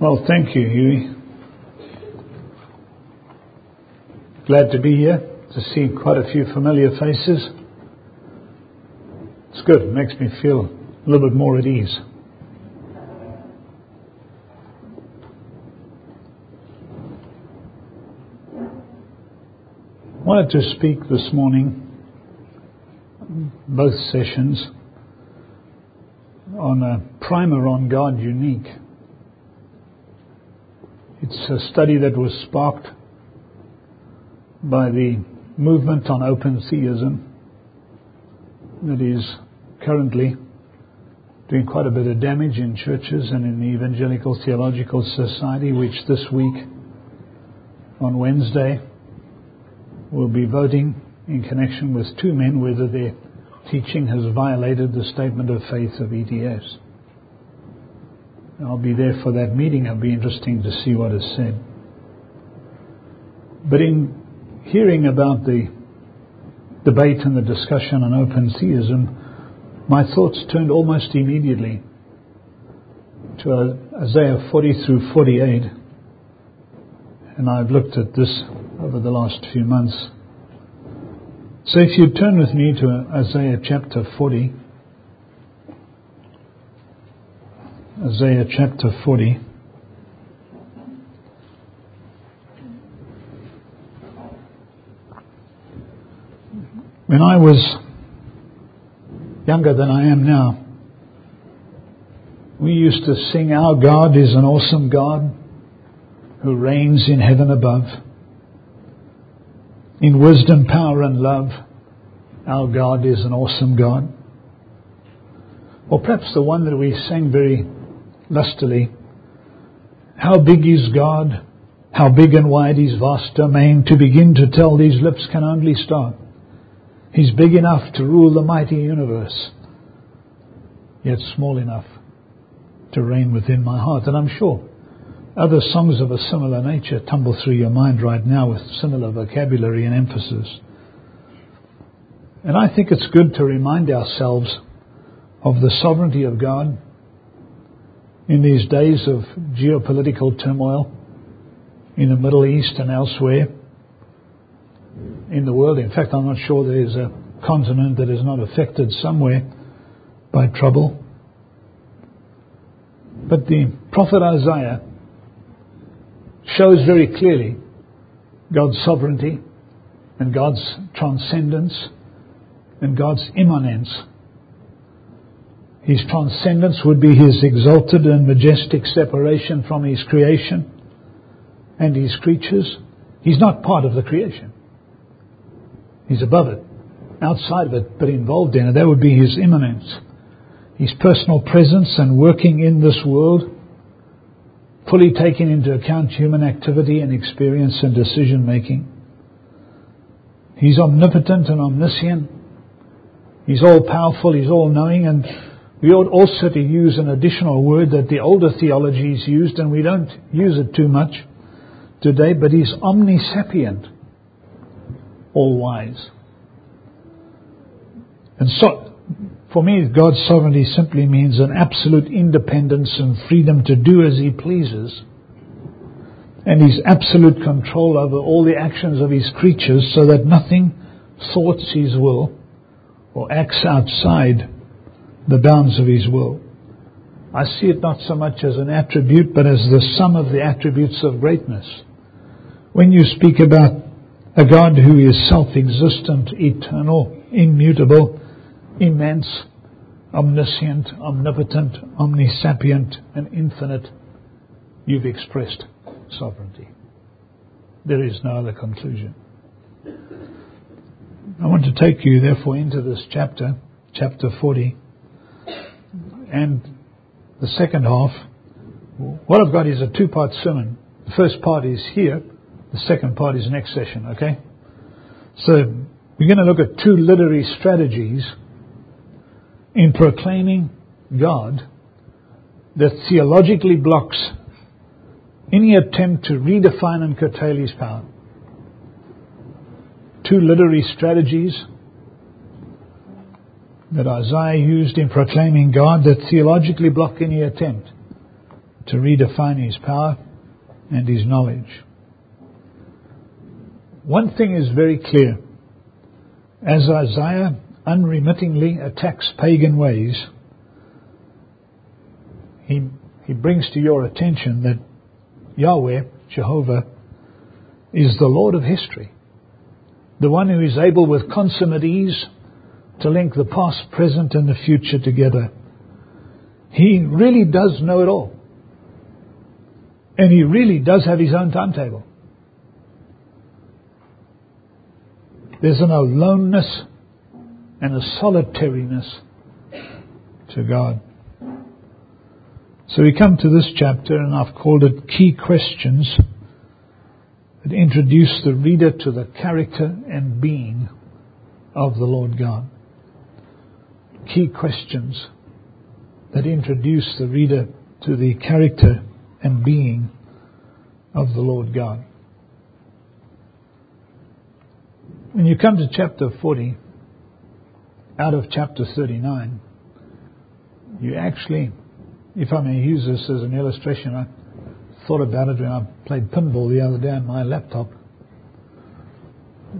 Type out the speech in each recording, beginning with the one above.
Well, thank you, Huey. Glad to be here, to see quite a few familiar faces. It's good, it makes me feel a little bit more at ease. I wanted to speak this morning, both sessions, on a primer on God Unique. It's a study that was sparked by the movement on open theism that is currently doing quite a bit of damage in churches and in the Evangelical Theological Society, which this week, on Wednesday, will be voting in connection with two men whether their teaching has violated the statement of faith of ETS. I'll be there for that meeting. It'll be interesting to see what is said. But in hearing about the debate and the discussion on open theism, my thoughts turned almost immediately to uh, Isaiah 40 through 48. And I've looked at this over the last few months. So if you'd turn with me to Isaiah chapter 40. Isaiah chapter 40. When I was younger than I am now, we used to sing, Our God is an awesome God who reigns in heaven above. In wisdom, power, and love, our God is an awesome God. Or perhaps the one that we sang very lustily. How big is God? How big and wide his vast domain? To begin to tell these lips can only start. He's big enough to rule the mighty universe, yet small enough to reign within my heart. And I'm sure other songs of a similar nature tumble through your mind right now with similar vocabulary and emphasis. And I think it's good to remind ourselves of the sovereignty of God in these days of geopolitical turmoil in the Middle East and elsewhere in the world. In fact, I'm not sure there is a continent that is not affected somewhere by trouble. But the prophet Isaiah shows very clearly God's sovereignty and God's transcendence and God's immanence his transcendence would be his exalted and majestic separation from his creation and his creatures. He's not part of the creation. He's above it, outside of it, but involved in it. That would be his immanence. His personal presence and working in this world, fully taking into account human activity and experience and decision making. He's omnipotent and omniscient. He's all powerful, he's all knowing, and we ought also to use an additional word that the older theologies used, and we don't use it too much today, but he's omnisapient, all wise. And so, for me, God's sovereignty simply means an absolute independence and freedom to do as he pleases. And his absolute control over all the actions of his creatures so that nothing thwarts his will or acts outside the bounds of His will. I see it not so much as an attribute, but as the sum of the attributes of greatness. When you speak about a God who is self-existent, eternal, immutable, immense, omniscient, omnipotent, omnisapient, and infinite, you've expressed sovereignty. There is no other conclusion. I want to take you, therefore, into this chapter, chapter 40 and the second half, what I've got is a two part sermon. The first part is here, the second part is next session, okay? So we're going to look at two literary strategies in proclaiming God that theologically blocks any attempt to redefine and curtail his power. Two literary strategies that Isaiah used in proclaiming God that theologically block any attempt to redefine his power and his knowledge. One thing is very clear. As Isaiah unremittingly attacks pagan ways, he, he brings to your attention that Yahweh, Jehovah, is the Lord of history, the one who is able with consummate ease to link the past, present, and the future together. He really does know it all. And he really does have his own timetable. There's an aloneness and a solitariness to God. So we come to this chapter, and I've called it Key Questions that introduce the reader to the character and being of the Lord God. Key questions that introduce the reader to the character and being of the Lord God. When you come to chapter 40, out of chapter 39, you actually, if I may use this as an illustration, I thought about it when I played pinball the other day on my laptop.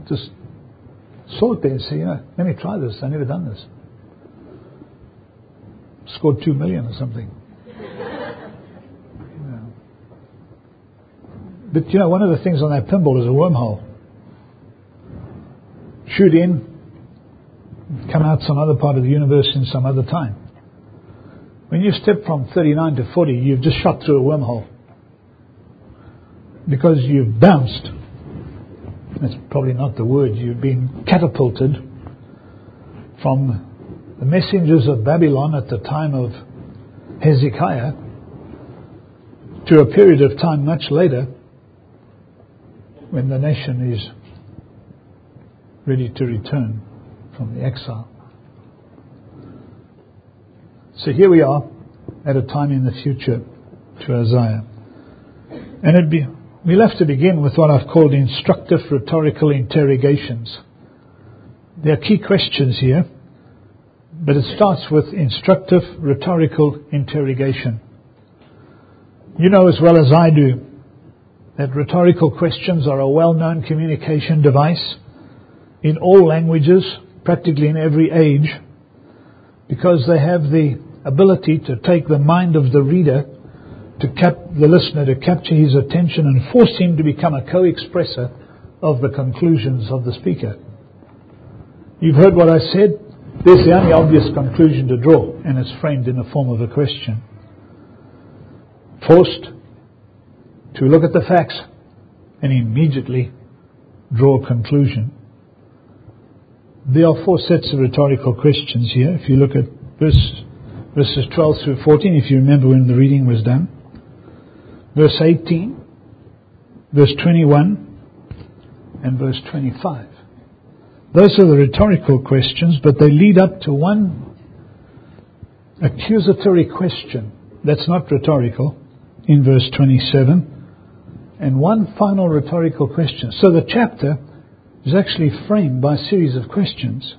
Just saw it there and said, you know, let me try this. I've never done this. Scored two million or something. But you know, one of the things on that pinball is a wormhole. Shoot in, come out some other part of the universe in some other time. When you step from 39 to 40, you've just shot through a wormhole. Because you've bounced. That's probably not the word. You've been catapulted from the messengers of Babylon at the time of Hezekiah to a period of time much later when the nation is ready to return from the exile. So here we are at a time in the future to Isaiah. And be, we'll have to begin with what I've called instructive rhetorical interrogations. There are key questions here, but it starts with instructive rhetorical interrogation. You know as well as I do that rhetorical questions are a well known communication device in all languages, practically in every age, because they have the ability to take the mind of the reader, to cap the listener, to capture his attention and force him to become a co-expresser of the conclusions of the speaker. You've heard what I said. There's the only obvious conclusion to draw, and it's framed in the form of a question. Forced to look at the facts and immediately draw a conclusion. There are four sets of rhetorical questions here. If you look at verse, verses 12 through 14, if you remember when the reading was done. Verse 18, verse 21, and verse 25. Those are the rhetorical questions, but they lead up to one accusatory question that's not rhetorical in verse 27 and one final rhetorical question. So the chapter is actually framed by a series of questions.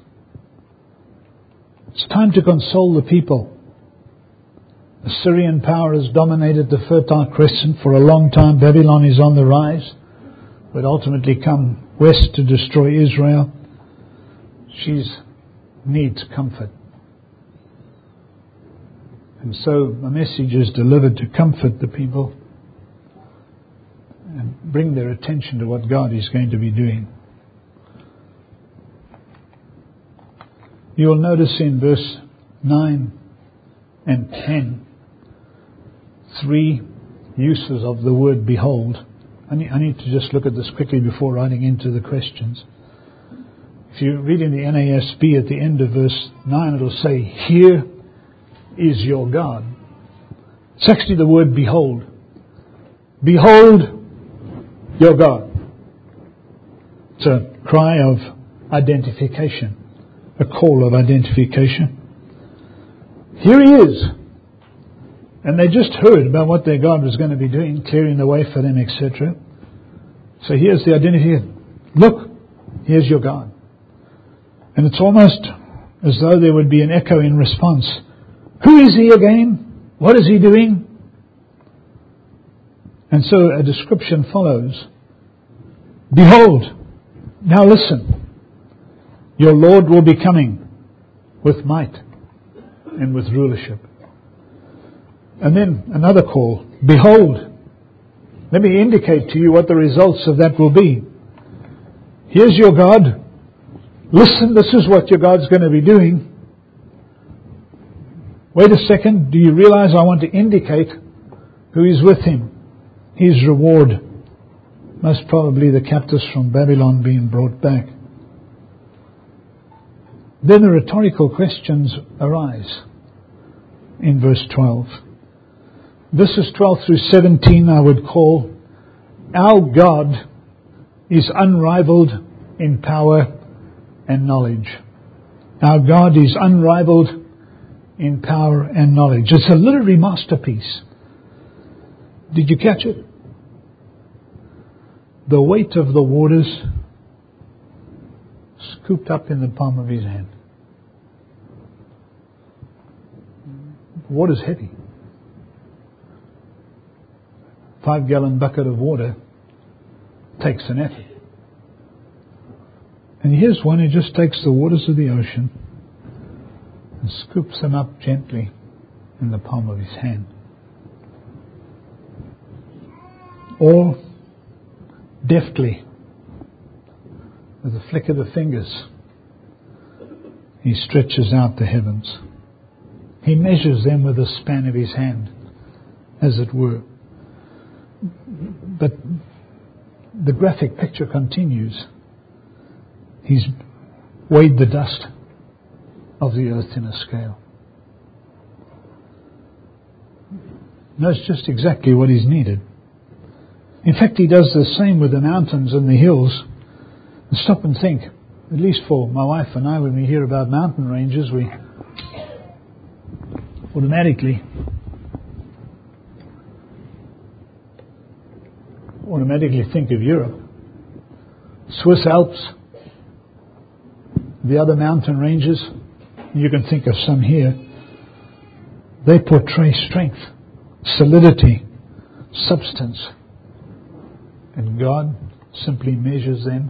It's time to console the people. Assyrian power has dominated the Fertile Crescent for a long time. Babylon is on the rise, would ultimately come west to destroy Israel. She needs comfort. And so a message is delivered to comfort the people and bring their attention to what God is going to be doing. You'll notice in verse 9 and 10 three uses of the word behold. I need, I need to just look at this quickly before writing into the questions. If you read in the NASB at the end of verse 9, it'll say, Here is your God. It's actually the word behold. Behold your God. It's a cry of identification, a call of identification. Here he is. And they just heard about what their God was going to be doing, clearing the way for them, etc. So here's the identity. Look, here's your God. And it's almost as though there would be an echo in response. Who is he again? What is he doing? And so a description follows. Behold, now listen, your Lord will be coming with might and with rulership. And then another call. Behold, let me indicate to you what the results of that will be. Here's your God. Listen, this is what your God's going to be doing. Wait a second. Do you realize I want to indicate who is with him? His reward. Most probably the captives from Babylon being brought back. Then the rhetorical questions arise in verse 12. Verses 12 through 17 I would call Our God is unrivaled in power and knowledge. Our God is unrivaled in power and knowledge. It's a literary masterpiece. Did you catch it? The weight of the waters scooped up in the palm of his hand. Water's heavy. Five gallon bucket of water takes an effort. And here's one who just takes the waters of the ocean and scoops them up gently in the palm of his hand. Or deftly, with a flick of the fingers, he stretches out the heavens. He measures them with the span of his hand, as it were. But the graphic picture continues. He's weighed the dust of the earth in a scale. Knows just exactly what is needed. In fact, he does the same with the mountains and the hills. And stop and think. At least for my wife and I, when we hear about mountain ranges, we automatically automatically think of Europe. Swiss Alps, the other mountain ranges, you can think of some here, they portray strength, solidity, substance. And God simply measures them,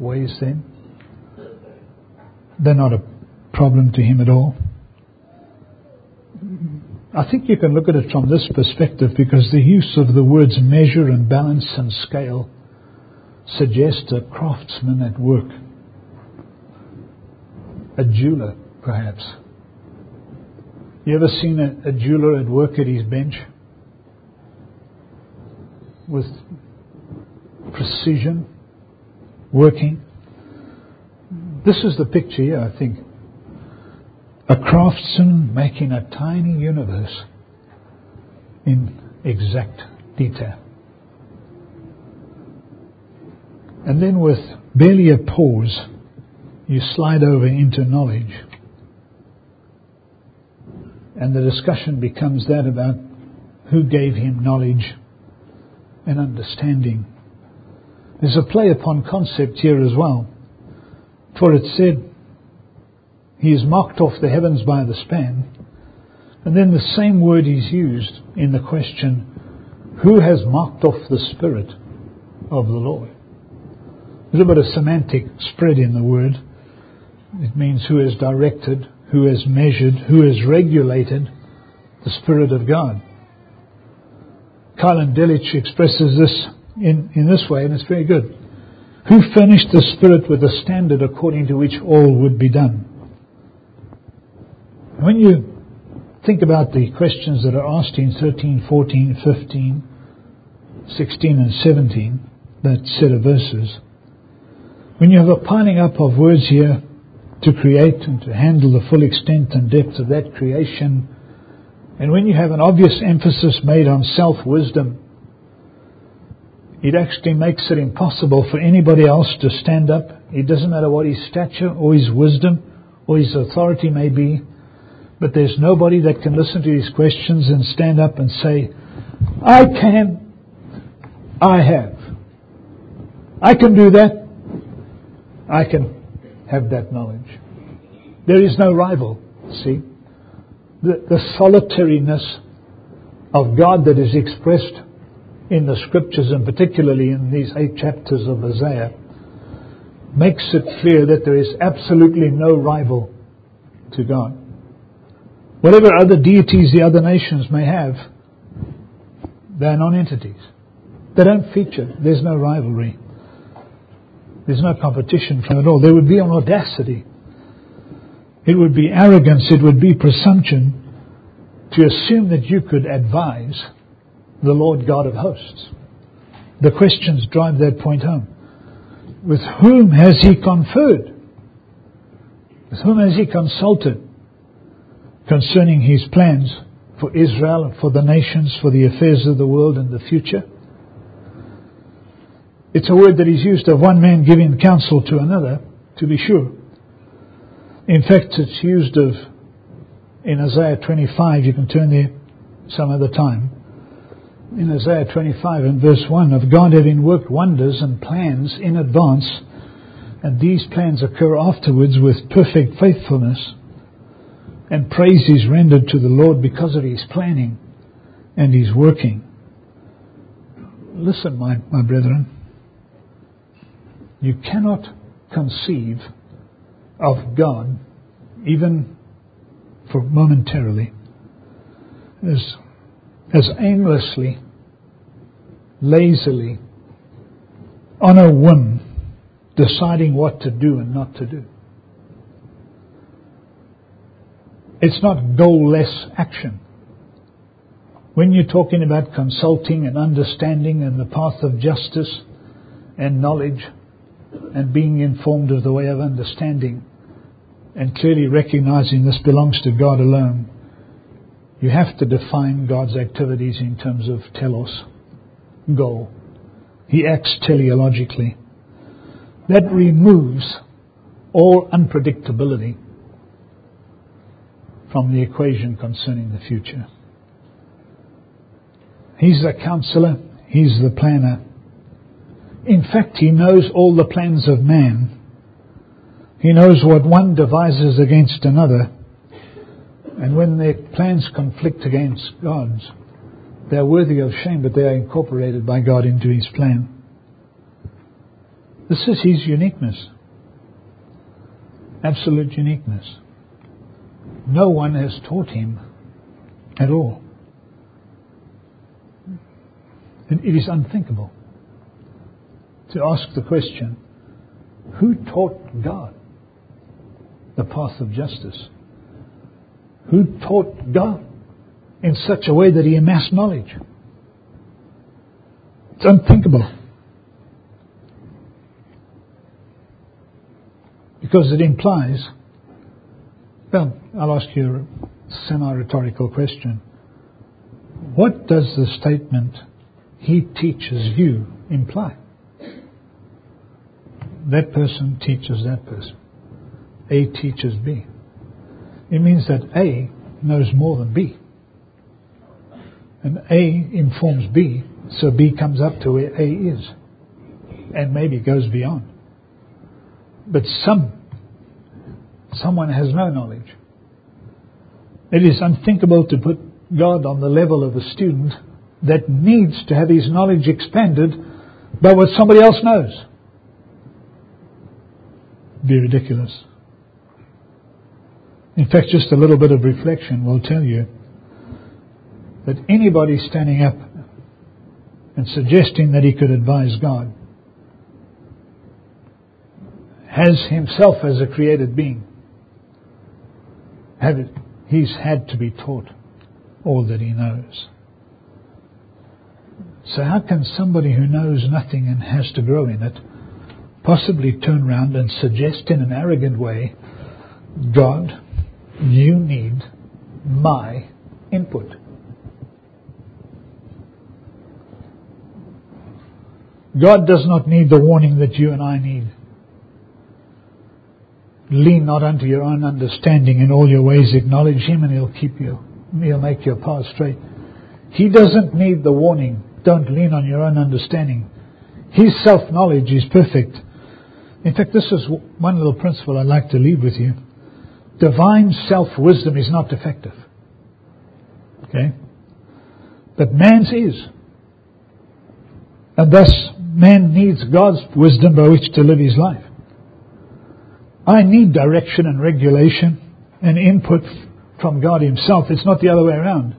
weighs them. They're not a problem to Him at all. I think you can look at it from this perspective because the use of the words measure and balance and scale suggests a craftsman at work. A jeweler, perhaps. You ever seen a, a jeweler at work at his bench? With precision, working. This is the picture here, I think. A craftsman making a tiny universe in exact detail. And then with barely a pause, you slide over into knowledge. And the discussion becomes that about who gave him knowledge and understanding. There's a play upon concept here as well. For it said, he has marked off the heavens by the span. And then the same word is used in the question, Who has marked off the Spirit of the Lord? There's A bit of semantic spread in the word. It means who has directed, who has measured, who has regulated the Spirit of God. Keil Delitzsch expresses this in, in this way, and it's very good. Who furnished the Spirit with a standard according to which all would be done? When you think about the questions that are asked in 13, 14, 15, 16, and 17, that set of verses, when you have a piling up of words here to create and to handle the full extent and depth of that creation, and when you have an obvious emphasis made on self wisdom, it actually makes it impossible for anybody else to stand up. It doesn't matter what his stature or his wisdom or his authority may be but there's nobody that can listen to these questions and stand up and say, I can, I have. I can do that. I can have that knowledge. There is no rival, see? The, the solitariness of God that is expressed in the scriptures and particularly in these eight chapters of Isaiah makes it clear that there is absolutely no rival to God. Whatever other deities the other nations may have, they're non-entities. They don't feature. There's no rivalry. There's no competition from it all. There would be an audacity. It would be arrogance. It would be presumption to assume that you could advise the Lord God of hosts. The questions drive that point home. With whom has he conferred? With whom has he consulted concerning his plans for Israel, for the nations, for the affairs of the world and the future? It's a word that is used of one man giving counsel to another, to be sure. In fact, it's used of in Isaiah 25. You can turn there some other time. In Isaiah 25 and verse 1 of God having worked wonders and plans in advance, and these plans occur afterwards with perfect faithfulness, and praise is rendered to the Lord because of his planning and his working. Listen, my, my brethren. You cannot conceive of God, even for momentarily, as, as aimlessly, lazily, on a whim, deciding what to do and not to do. It's not goal-less action. When you're talking about consulting and understanding and the path of justice and knowledge, and being informed of the way of understanding and clearly recognizing this belongs to God alone, you have to define God's activities in terms of telos, goal. He acts teleologically. That removes all unpredictability from the equation concerning the future. He's the counselor, he's the planner, in fact, he knows all the plans of man. He knows what one devises against another. And when their plans conflict against God's, they are worthy of shame, but they are incorporated by God into his plan. This is his uniqueness. Absolute uniqueness. No one has taught him at all. And it is unthinkable to ask the question who taught God the path of justice? Who taught God in such a way that he amassed knowledge? It's unthinkable. Because it implies, well, I'll ask you a semi rhetorical question. What does the statement, He teaches you, imply? That person teaches that person. A teaches B. It means that A knows more than B. And A informs B, so B comes up to where A is. And maybe goes beyond. But some, someone has no knowledge. It is unthinkable to put God on the level of a student that needs to have his knowledge expanded by what somebody else knows be ridiculous. In fact, just a little bit of reflection will tell you that anybody standing up and suggesting that he could advise God has himself as a created being. He's had to be taught all that he knows. So how can somebody who knows nothing and has to grow in it possibly turn around and suggest in an arrogant way, God, you need my input. God does not need the warning that you and I need. Lean not unto your own understanding in all your ways, acknowledge Him and He'll keep you. He'll make your path straight. He doesn't need the warning. Don't lean on your own understanding. His self knowledge is perfect. In fact, this is one little principle I'd like to leave with you. Divine self wisdom is not defective. Okay? But man's is. And thus, man needs God's wisdom by which to live his life. I need direction and regulation and input from God Himself. It's not the other way around.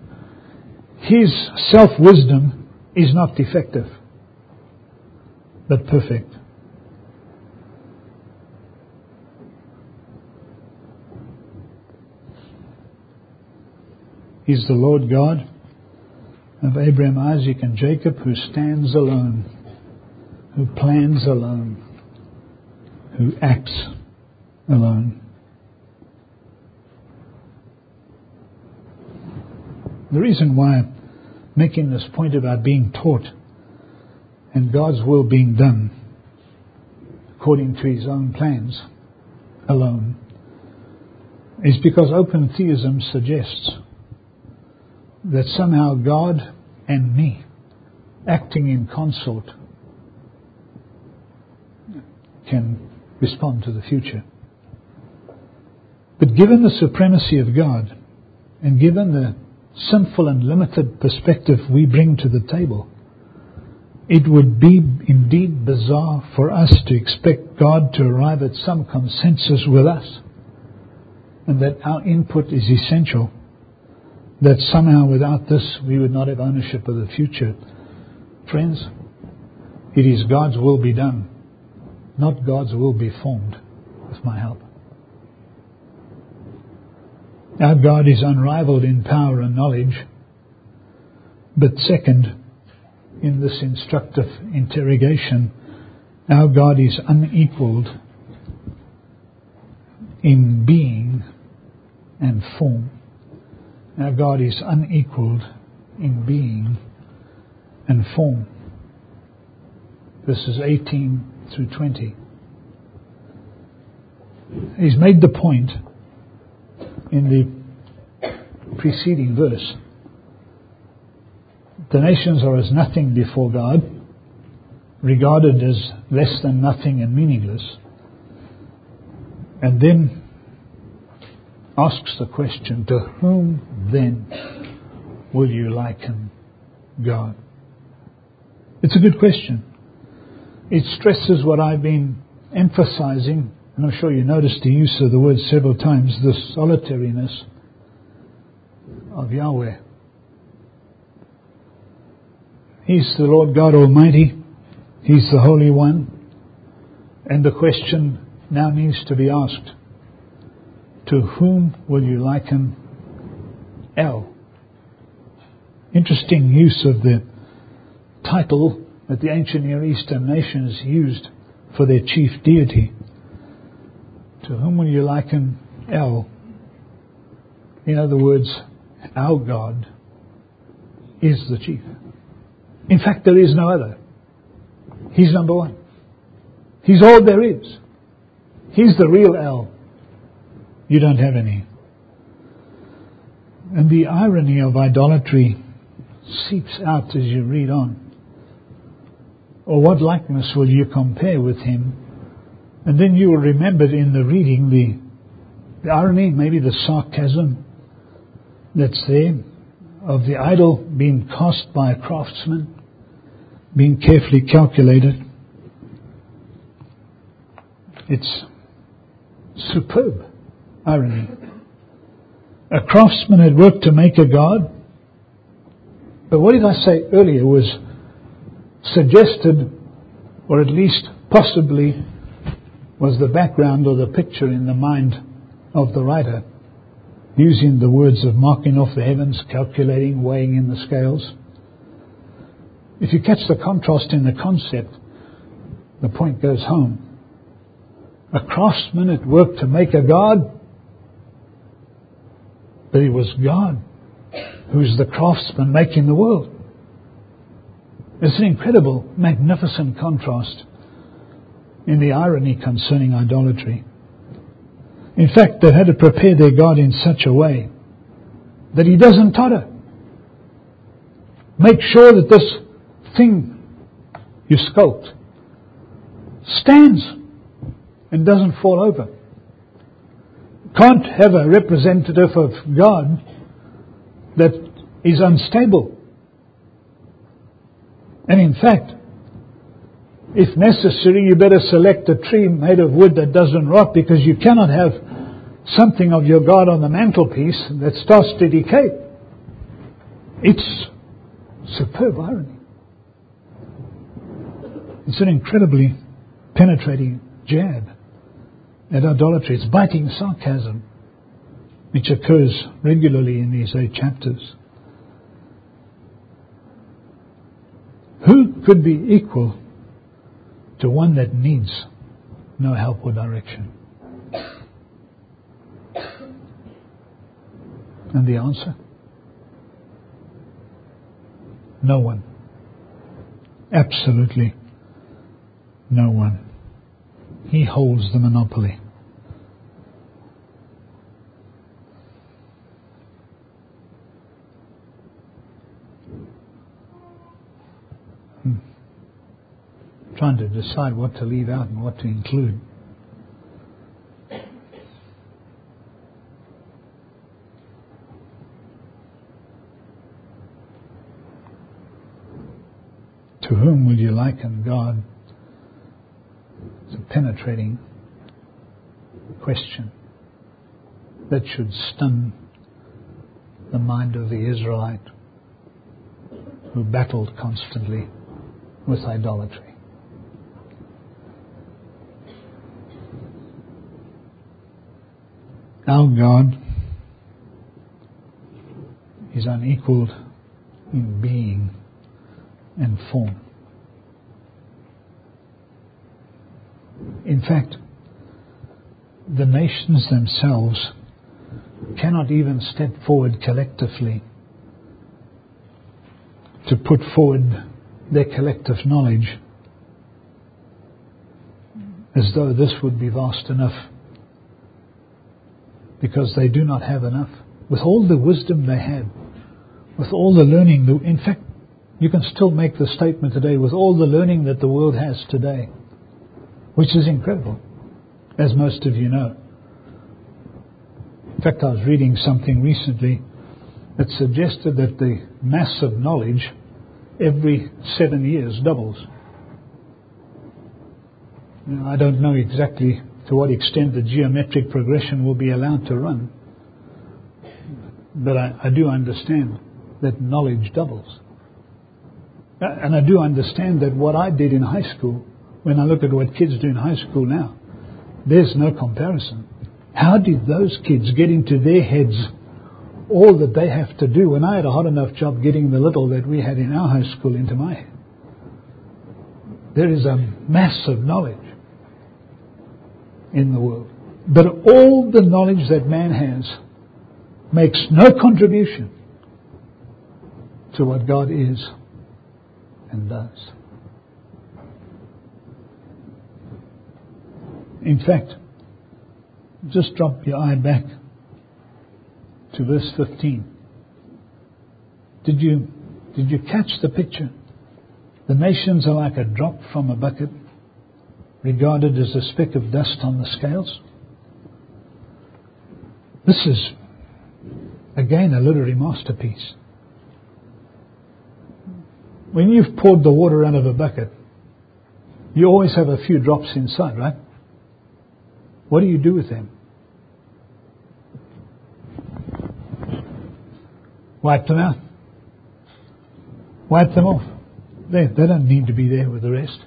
His self wisdom is not defective, but perfect. He's the Lord God of Abraham, Isaac, and Jacob who stands alone, who plans alone, who acts alone. The reason why I'm making this point about being taught and God's will being done according to his own plans alone is because open theism suggests that somehow God and me acting in consort can respond to the future. But given the supremacy of God and given the sinful and limited perspective we bring to the table, it would be indeed bizarre for us to expect God to arrive at some consensus with us and that our input is essential, that somehow without this we would not have ownership of the future. Friends, it is God's will be done, not God's will be formed with my help. Our God is unrivaled in power and knowledge. But second, in this instructive interrogation, our God is unequaled in being and form. Our God is unequaled in being and form. Verses 18 through 20. He's made the point in the preceding verse. The nations are as nothing before God, regarded as less than nothing and meaningless. And then asks the question, To whom then will you liken God? It's a good question. It stresses what I've been emphasizing and I'm sure you noticed the use of the word several times, the solitariness of Yahweh. He's the Lord God Almighty. He's the Holy One. And the question now needs to be asked To whom will you liken El? Interesting use of the title that the ancient Near Eastern nations used for their chief deity. To whom will you liken El? In other words, our God is the chief. In fact, there is no other. He's number one. He's all there is. He's the real El. You don't have any. And the irony of idolatry seeps out as you read on. Or what likeness will you compare with him and then you will remember in the reading the, the irony, maybe the sarcasm that's there of the idol being cast by a craftsman, being carefully calculated. It's superb irony. A craftsman had worked to make a god, but what did I say earlier was suggested, or at least possibly was the background or the picture in the mind of the writer, using the words of marking off the heavens, calculating, weighing in the scales. If you catch the contrast in the concept, the point goes home. A craftsman at work to make a God, but it was God who's the craftsman making the world. It's an incredible, magnificent contrast in the irony concerning idolatry. In fact, they had to prepare their God in such a way that he doesn't totter. Make sure that this thing you sculpt stands and doesn't fall over. Can't have a representative of God that is unstable. And in fact, if necessary, you better select a tree made of wood that doesn't rot because you cannot have something of your God on the mantelpiece that starts to decay. It's superb irony. It's an incredibly penetrating jab at idolatry. It's biting sarcasm, which occurs regularly in these eight chapters. Who could be equal to one that needs no help or direction? And the answer? No one. Absolutely no one. He holds the monopoly. To decide what to leave out and what to include. To whom will you liken God? It's a penetrating question that should stun the mind of the Israelite who battled constantly with idolatry. Our God is unequaled in being and form. In fact, the nations themselves cannot even step forward collectively to put forward their collective knowledge as though this would be vast enough because they do not have enough. With all the wisdom they have, with all the learning, in fact, you can still make the statement today with all the learning that the world has today, which is incredible, as most of you know. In fact, I was reading something recently that suggested that the mass of knowledge every seven years doubles. Now, I don't know exactly to what extent the geometric progression will be allowed to run, but I, I do understand that knowledge doubles. Uh, and I do understand that what I did in high school, when I look at what kids do in high school now, there's no comparison. How did those kids get into their heads all that they have to do when I had a hard enough job getting the little that we had in our high school into my head? There is a mass of knowledge in the world. But all the knowledge that man has makes no contribution to what God is and does. In fact, just drop your eye back to verse 15. Did you, did you catch the picture? The nations are like a drop from a bucket, regarded as a speck of dust on the scales. This is, again, a literary masterpiece. When you've poured the water out of a bucket, you always have a few drops inside, right? What do you do with them? Wipe them out. Wipe them off. They, they don't need to be there with the rest.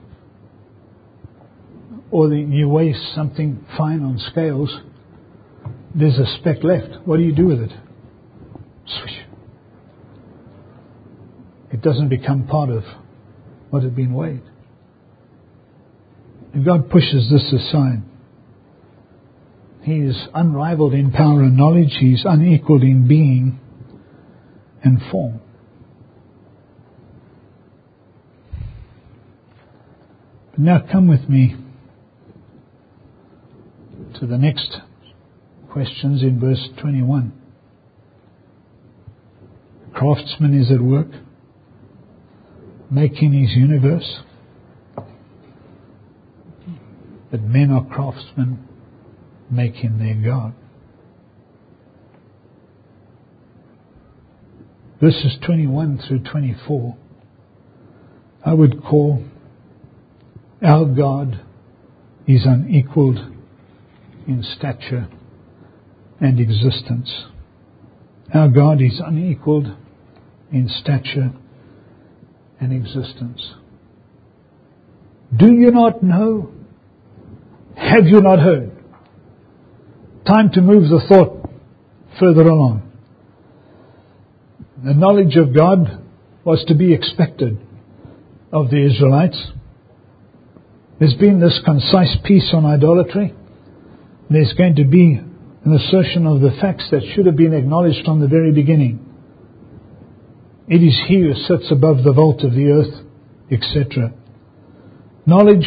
Or the, you weigh something fine on scales, there's a speck left. What do you do with it? Swish. It doesn't become part of what had been weighed. And God pushes this aside. He is unrivaled in power and knowledge. He's unequaled in being and form. But now come with me to the next questions in verse 21. Craftsman is at work making his universe. But men are craftsmen making their God. Verses 21 through 24, I would call Our God is unequaled in stature and existence. Our God is unequaled in stature and existence. Do you not know? Have you not heard? Time to move the thought further along. The knowledge of God was to be expected of the Israelites. There's been this concise piece on idolatry. There's going to be an assertion of the facts that should have been acknowledged from the very beginning. It is He who sits above the vault of the earth, etc. Knowledge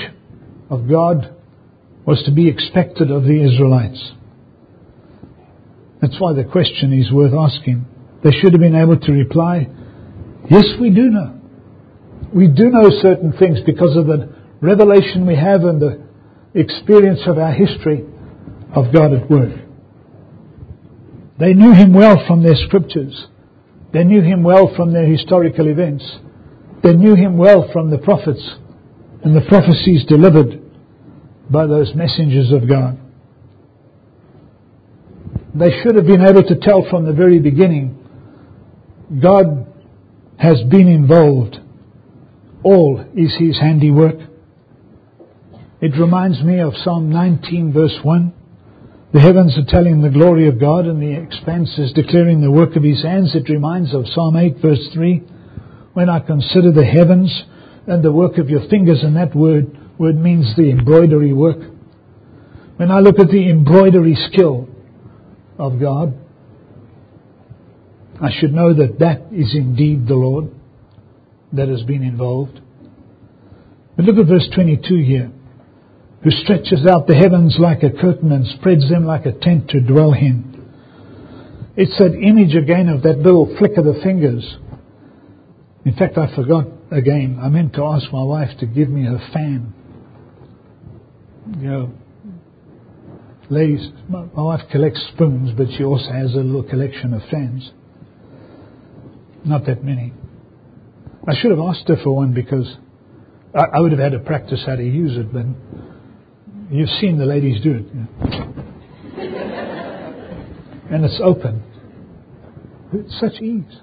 of God was to be expected of the Israelites. That's why the question is worth asking. They should have been able to reply, Yes, we do know. We do know certain things because of the revelation we have and the experience of our history of God at work. They knew Him well from their scriptures. They knew Him well from their historical events. They knew Him well from the prophets and the prophecies delivered by those messengers of God. They should have been able to tell from the very beginning God has been involved. All is His handiwork. It reminds me of Psalm 19 verse 1. The heavens are telling the glory of God and the expanse is declaring the work of His hands. It reminds of Psalm 8 verse 3. When I consider the heavens and the work of your fingers, and that word, word means the embroidery work. When I look at the embroidery skill of God, I should know that that is indeed the Lord that has been involved. But look at verse 22 here. Who stretches out the heavens like a curtain and spreads them like a tent to dwell in. It's that image again of that little flick of the fingers. In fact, I forgot again. I meant to ask my wife to give me her fan. You know, ladies, my, my wife collects spoons, but she also has a little collection of fans. Not that many. I should have asked her for one because I, I would have had to practice how to use it, but you've seen the ladies do it. Know. and it's open. It's such ease.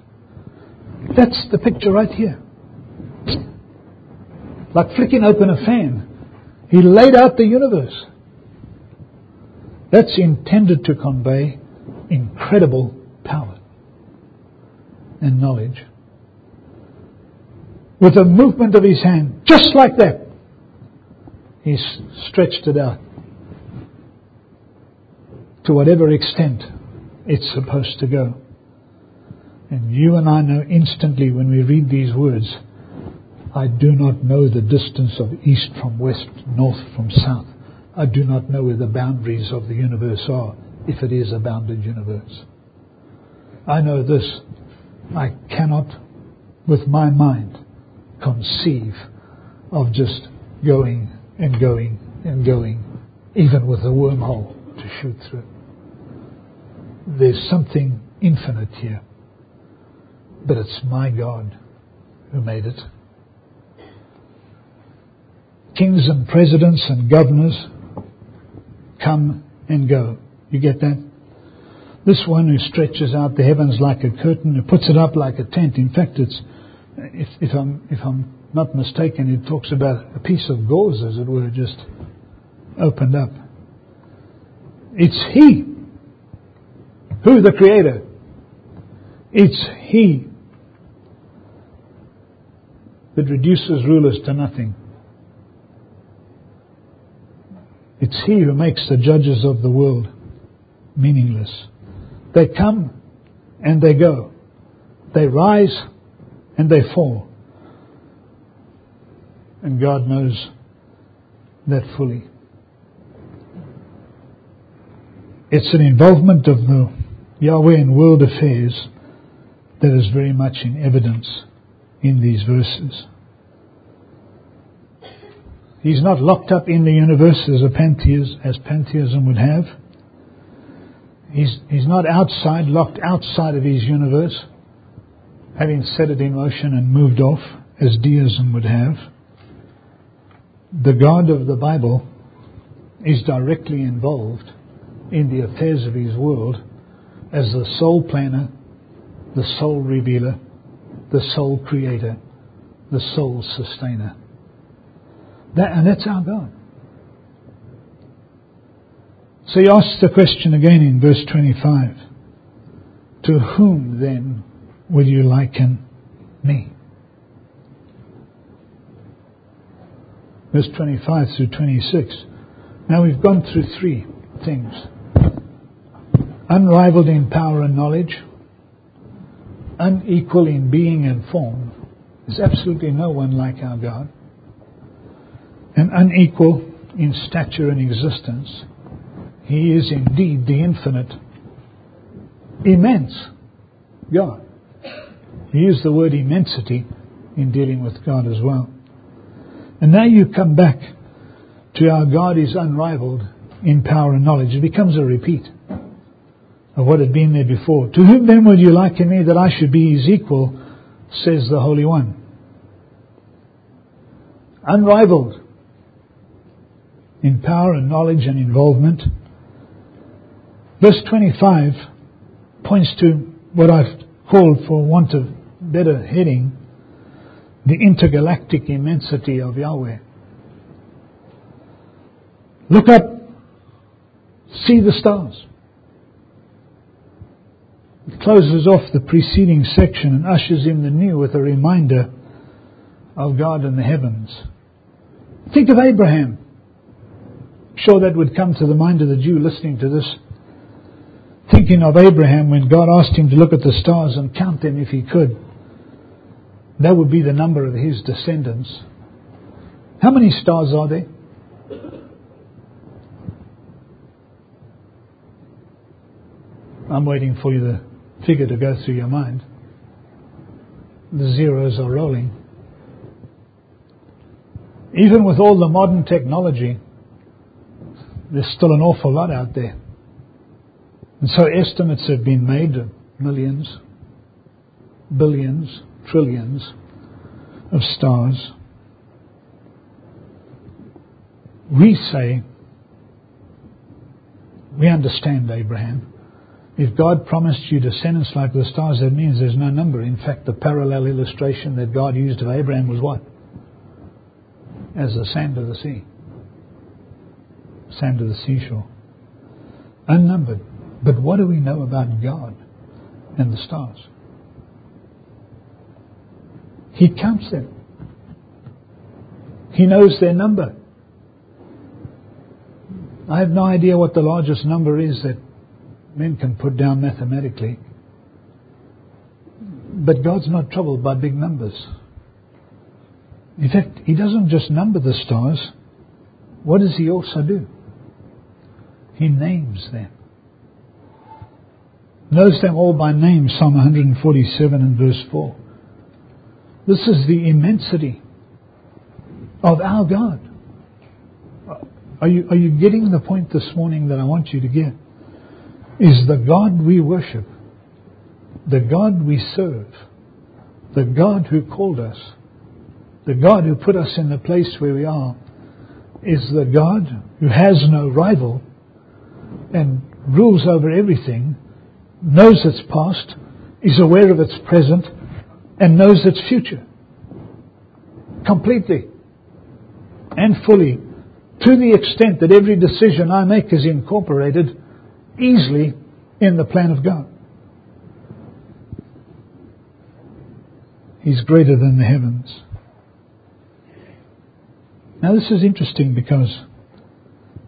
That's the picture right here. Like flicking open a fan. He laid out the universe. That's intended to convey incredible power and knowledge. With a movement of his hand, just like that, he stretched it out to whatever extent it's supposed to go. And you and I know instantly when we read these words, I do not know the distance of east from west, north from south. I do not know where the boundaries of the universe are, if it is a bounded universe. I know this I cannot, with my mind, conceive of just going and going and going, even with a wormhole to shoot through. There's something infinite here, but it's my God who made it. Kings and presidents and governors come and go. You get that? This one who stretches out the heavens like a curtain, who puts it up like a tent. In fact, it's, if, if, I'm, if I'm not mistaken, it talks about a piece of gauze, as it were, just opened up. It's He. Who? The Creator. It's He that reduces rulers to nothing. It's He who makes the judges of the world meaningless. They come and they go. They rise and they fall. And God knows that fully. It's an involvement of the Yahweh in world affairs that is very much in evidence in these verses. He's not locked up in the universe as, pantheism, as pantheism would have. He's, he's not outside, locked outside of his universe, having set it in motion and moved off, as deism would have. The God of the Bible is directly involved in the affairs of his world as the sole planner, the sole revealer, the sole creator, the sole sustainer. That, and that's our God. So he asks the question again in verse 25 To whom then will you liken me? Verse 25 through 26. Now we've gone through three things unrivaled in power and knowledge, unequal in being and form. There's absolutely no one like our God. And unequal in stature and existence. He is indeed the infinite, immense God. He used the word immensity in dealing with God as well. And now you come back to our God is unrivaled in power and knowledge. It becomes a repeat of what had been there before. To whom then would you liken me that I should be his equal, says the Holy One. Unrivaled in power and knowledge and involvement. Verse 25 points to what I've called, for want of better heading, the intergalactic immensity of Yahweh. Look up, see the stars. It closes off the preceding section and ushers in the new with a reminder of God and the heavens. Think of Abraham. I'm sure that would come to the mind of the Jew listening to this. Thinking of Abraham when God asked him to look at the stars and count them if he could. That would be the number of his descendants. How many stars are there? I'm waiting for you to figure to go through your mind. The zeros are rolling. Even with all the modern technology, there's still an awful lot out there. And so estimates have been made of millions, billions, trillions of stars. We say, we understand Abraham. If God promised you descendants like the stars, that means there's no number. In fact, the parallel illustration that God used of Abraham was what? As the sand of the sea. Sand of the seashore. Unnumbered. But what do we know about God and the stars? He counts them. He knows their number. I have no idea what the largest number is that men can put down mathematically. But God's not troubled by big numbers. In fact, He doesn't just number the stars. What does He also do? He names them. Knows them all by name, Psalm 147 and verse 4. This is the immensity of our God. Are you, are you getting the point this morning that I want you to get? is the God we worship, the God we serve, the God who called us, the God who put us in the place where we are, is the God who has no rival and rules over everything, knows its past, is aware of its present, and knows its future. Completely and fully, to the extent that every decision I make is incorporated easily in the plan of God. He's greater than the heavens. Now, this is interesting because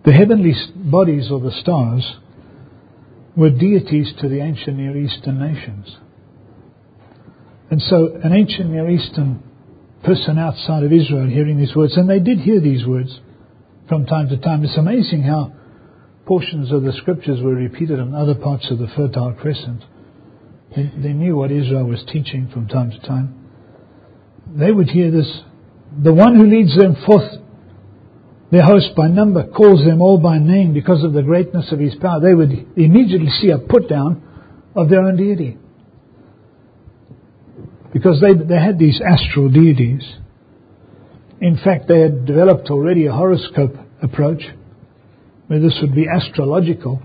the heavenly bodies or the stars were deities to the ancient Near Eastern nations. And so, an ancient Near Eastern person outside of Israel hearing these words, and they did hear these words from time to time, it's amazing how portions of the scriptures were repeated in other parts of the Fertile Crescent. They, they knew what Israel was teaching from time to time. They would hear this. The one who leads them forth, their host by number, calls them all by name because of the greatness of his power. They would immediately see a put down of their own deity. Because they, they had these astral deities. In fact, they had developed already a horoscope approach where this would be astrological,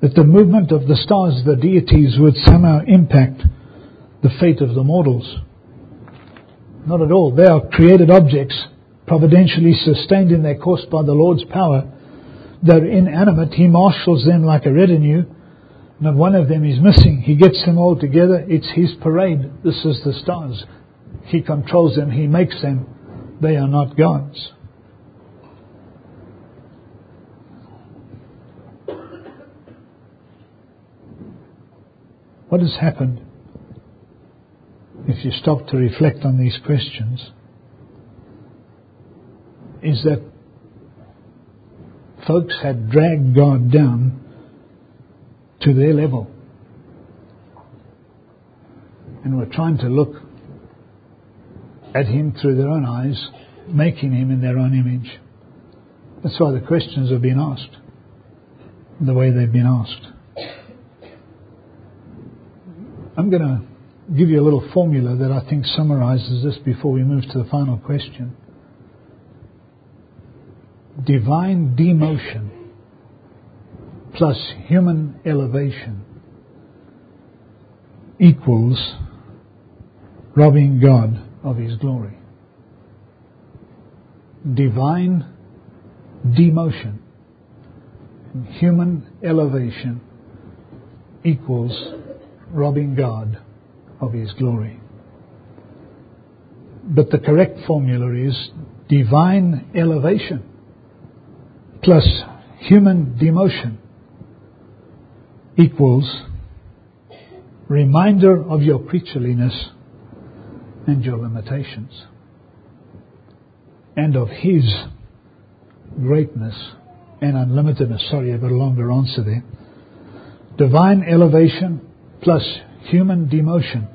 that the movement of the stars, the deities, would somehow impact the fate of the mortals. Not at all. They are created objects, providentially sustained in their course by the Lord's power. They're inanimate. He marshals them like a retinue. Not one of them is missing. He gets them all together. It's his parade. This is the stars. He controls them. He makes them. They are not gods. What has happened if you stop to reflect on these questions is that folks had dragged God down to their level and were trying to look at him through their own eyes, making him in their own image. That's why the questions have been asked the way they've been asked. I'm going to give you a little formula that I think summarizes this before we move to the final question. Divine demotion plus human elevation equals robbing God of his glory. Divine demotion, human elevation equals robbing God of his glory. But the correct formula is divine elevation plus human demotion equals reminder of your creatureliness and your limitations, and of His greatness and unlimitedness. Sorry, I've got a longer answer there. Divine elevation plus human demotion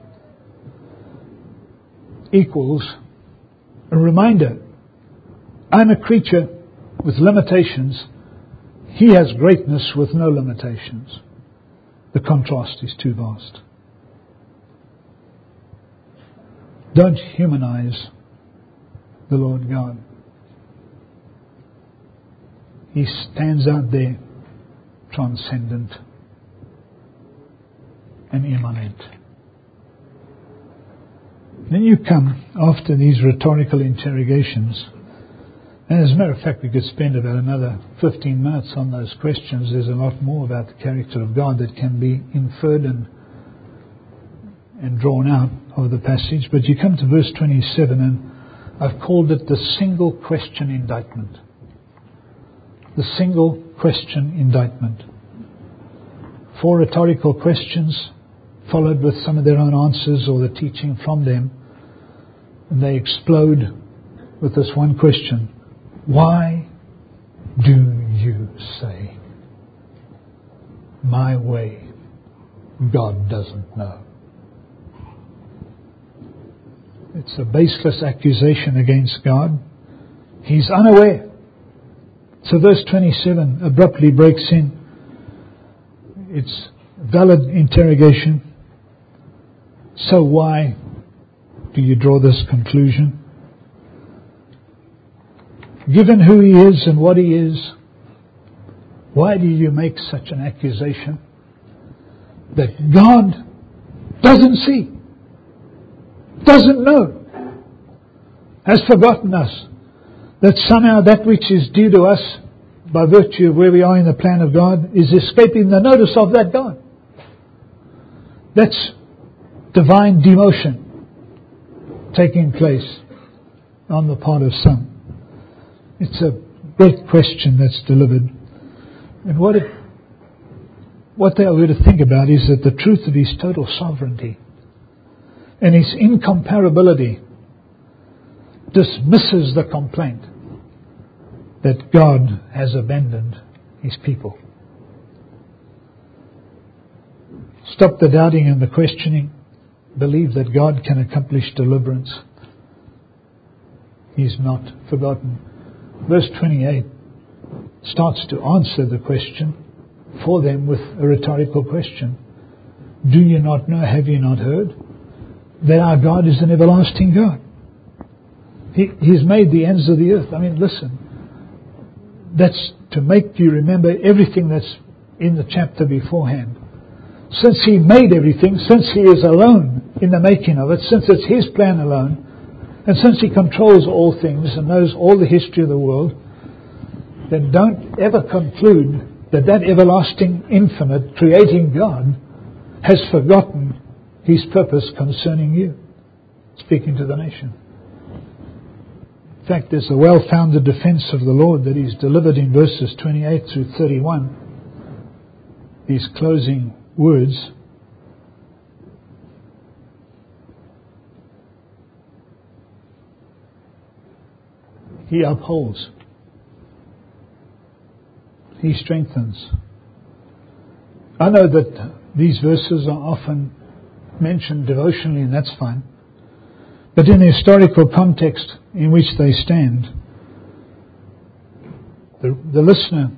equals a reminder I'm a creature with limitations. He has greatness with no limitations. The contrast is too vast. Don't humanize the Lord God. He stands out there transcendent and immanent. Then you come after these rhetorical interrogations, and as a matter of fact, we could spend about another 15 minutes on those questions. There's a lot more about the character of God that can be inferred and and drawn out of the passage. But you come to verse 27, and I've called it the single question indictment. The single question indictment. Four rhetorical questions followed with some of their own answers or the teaching from them. And they explode with this one question Why do you say, My way God doesn't know? It's a baseless accusation against God. He's unaware. So verse 27 abruptly breaks in. It's valid interrogation. So why do you draw this conclusion? Given who he is and what he is, why do you make such an accusation that God doesn't see, doesn't know, has forgotten us, that somehow that which is due to us by virtue of where we are in the plan of God is escaping the notice of that God? That's divine demotion taking place on the part of some. It's a great question that's delivered. And what, it, what they are going to think about is that the truth of his total sovereignty and his incomparability dismisses the complaint that God has abandoned his people. Stop the doubting and the questioning believe that God can accomplish deliverance. He's not forgotten. Verse 28 starts to answer the question for them with a rhetorical question. Do you not know, have you not heard, that our God is an everlasting God? He, he's made the ends of the earth. I mean, listen. That's to make you remember everything that's in the chapter beforehand. Since he made everything, since he is alone in the making of it, since it's his plan alone, and since he controls all things and knows all the history of the world, then don't ever conclude that that everlasting, infinite, creating God has forgotten his purpose concerning you. Speaking to the nation. In fact, there's a well founded defense of the Lord that is delivered in verses 28 through 31. These closing words. He upholds. He strengthens. I know that these verses are often mentioned devotionally, and that's fine. But in the historical context in which they stand, the, the listener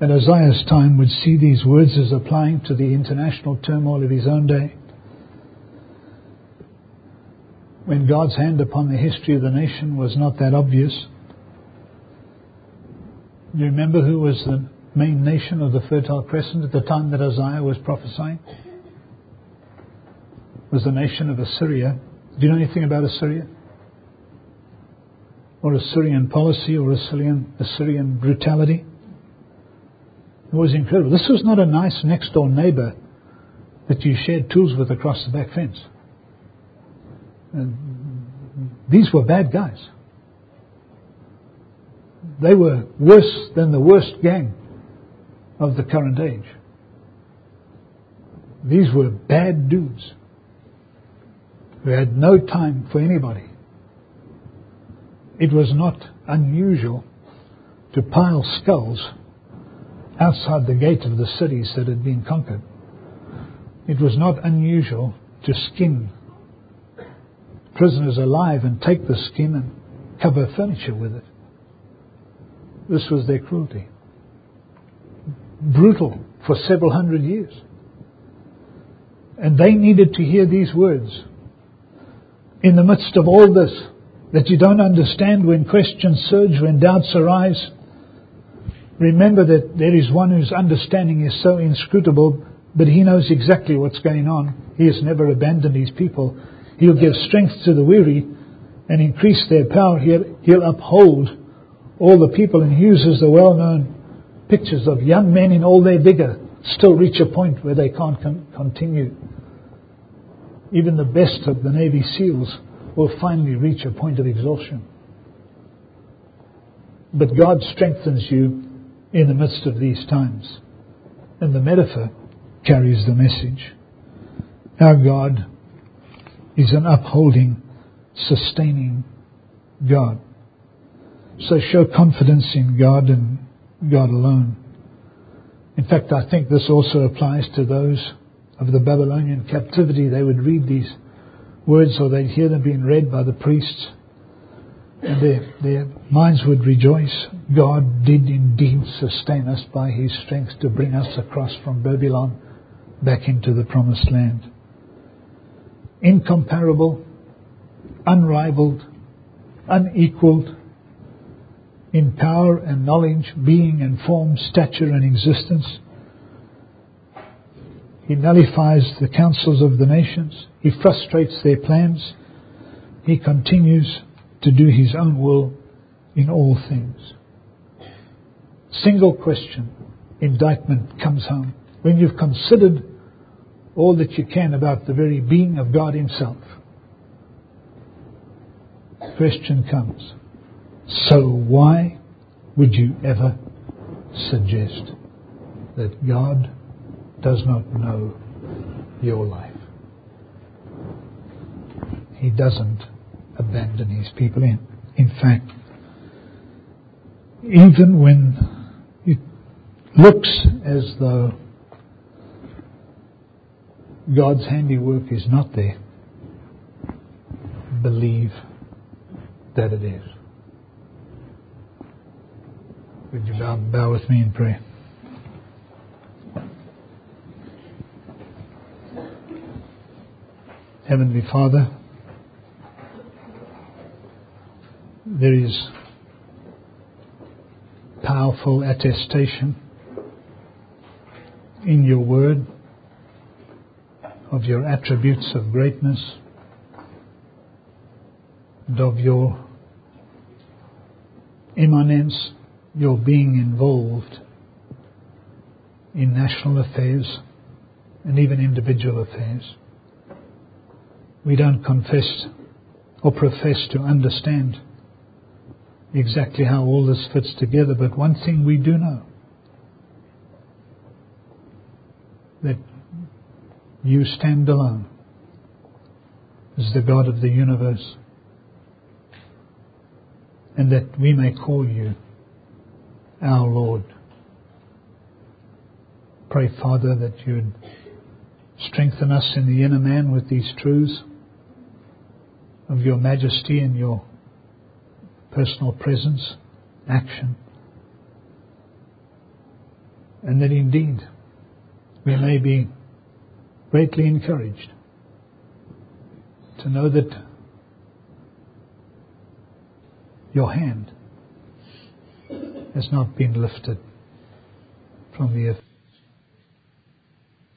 at Isaiah's time would see these words as applying to the international turmoil of his own day. When God's hand upon the history of the nation was not that obvious. You remember who was the main nation of the Fertile Crescent at the time that Isaiah was prophesying? It was the nation of Assyria. Do you know anything about Assyria? Or Assyrian policy or Assyrian, Assyrian brutality? It was incredible. This was not a nice next door neighbor that you shared tools with across the back fence. And these were bad guys. They were worse than the worst gang of the current age. These were bad dudes who had no time for anybody. It was not unusual to pile skulls outside the gate of the cities that had been conquered. It was not unusual to skin prisoners alive and take the skin and cover furniture with it. This was their cruelty. Brutal for several hundred years. And they needed to hear these words. In the midst of all this, that you don't understand when questions surge, when doubts arise, remember that there is one whose understanding is so inscrutable, but he knows exactly what's going on. He has never abandoned his people. He'll give strength to the weary and increase their power. He'll, he'll uphold all the people and uses the well known pictures of young men in all their vigor still reach a point where they can't con- continue. Even the best of the Navy SEALs will finally reach a point of exhaustion. But God strengthens you in the midst of these times. And the metaphor carries the message. Our God is an upholding, sustaining God. So show confidence in God and God alone. In fact, I think this also applies to those of the Babylonian captivity. They would read these words or they'd hear them being read by the priests and their, their minds would rejoice. God did indeed sustain us by his strength to bring us across from Babylon back into the promised land. Incomparable, unrivaled, unequaled in power and knowledge, being and form, stature and existence. He nullifies the counsels of the nations. He frustrates their plans. He continues to do his own will in all things. Single question, indictment comes home. When you've considered all that you can about the very being of God himself, question comes. So why would you ever suggest that God does not know your life? He doesn't abandon his people. In, in fact, even when it looks as though God's handiwork is not there, believe that it is. Would you bow, bow with me in prayer? Heavenly Father, there is powerful attestation in your word of your attributes of greatness and of your immanence, your being involved in national affairs and even individual affairs. We don't confess or profess to understand exactly how all this fits together, but one thing we do know that you stand alone as the God of the universe, and that we may call you our Lord. Pray, Father, that you'd strengthen us in the inner man with these truths of your majesty and your personal presence, action, and that indeed we may be greatly encouraged to know that your hand has not been lifted from the earth.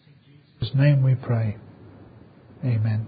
In Jesus' name we pray. Amen.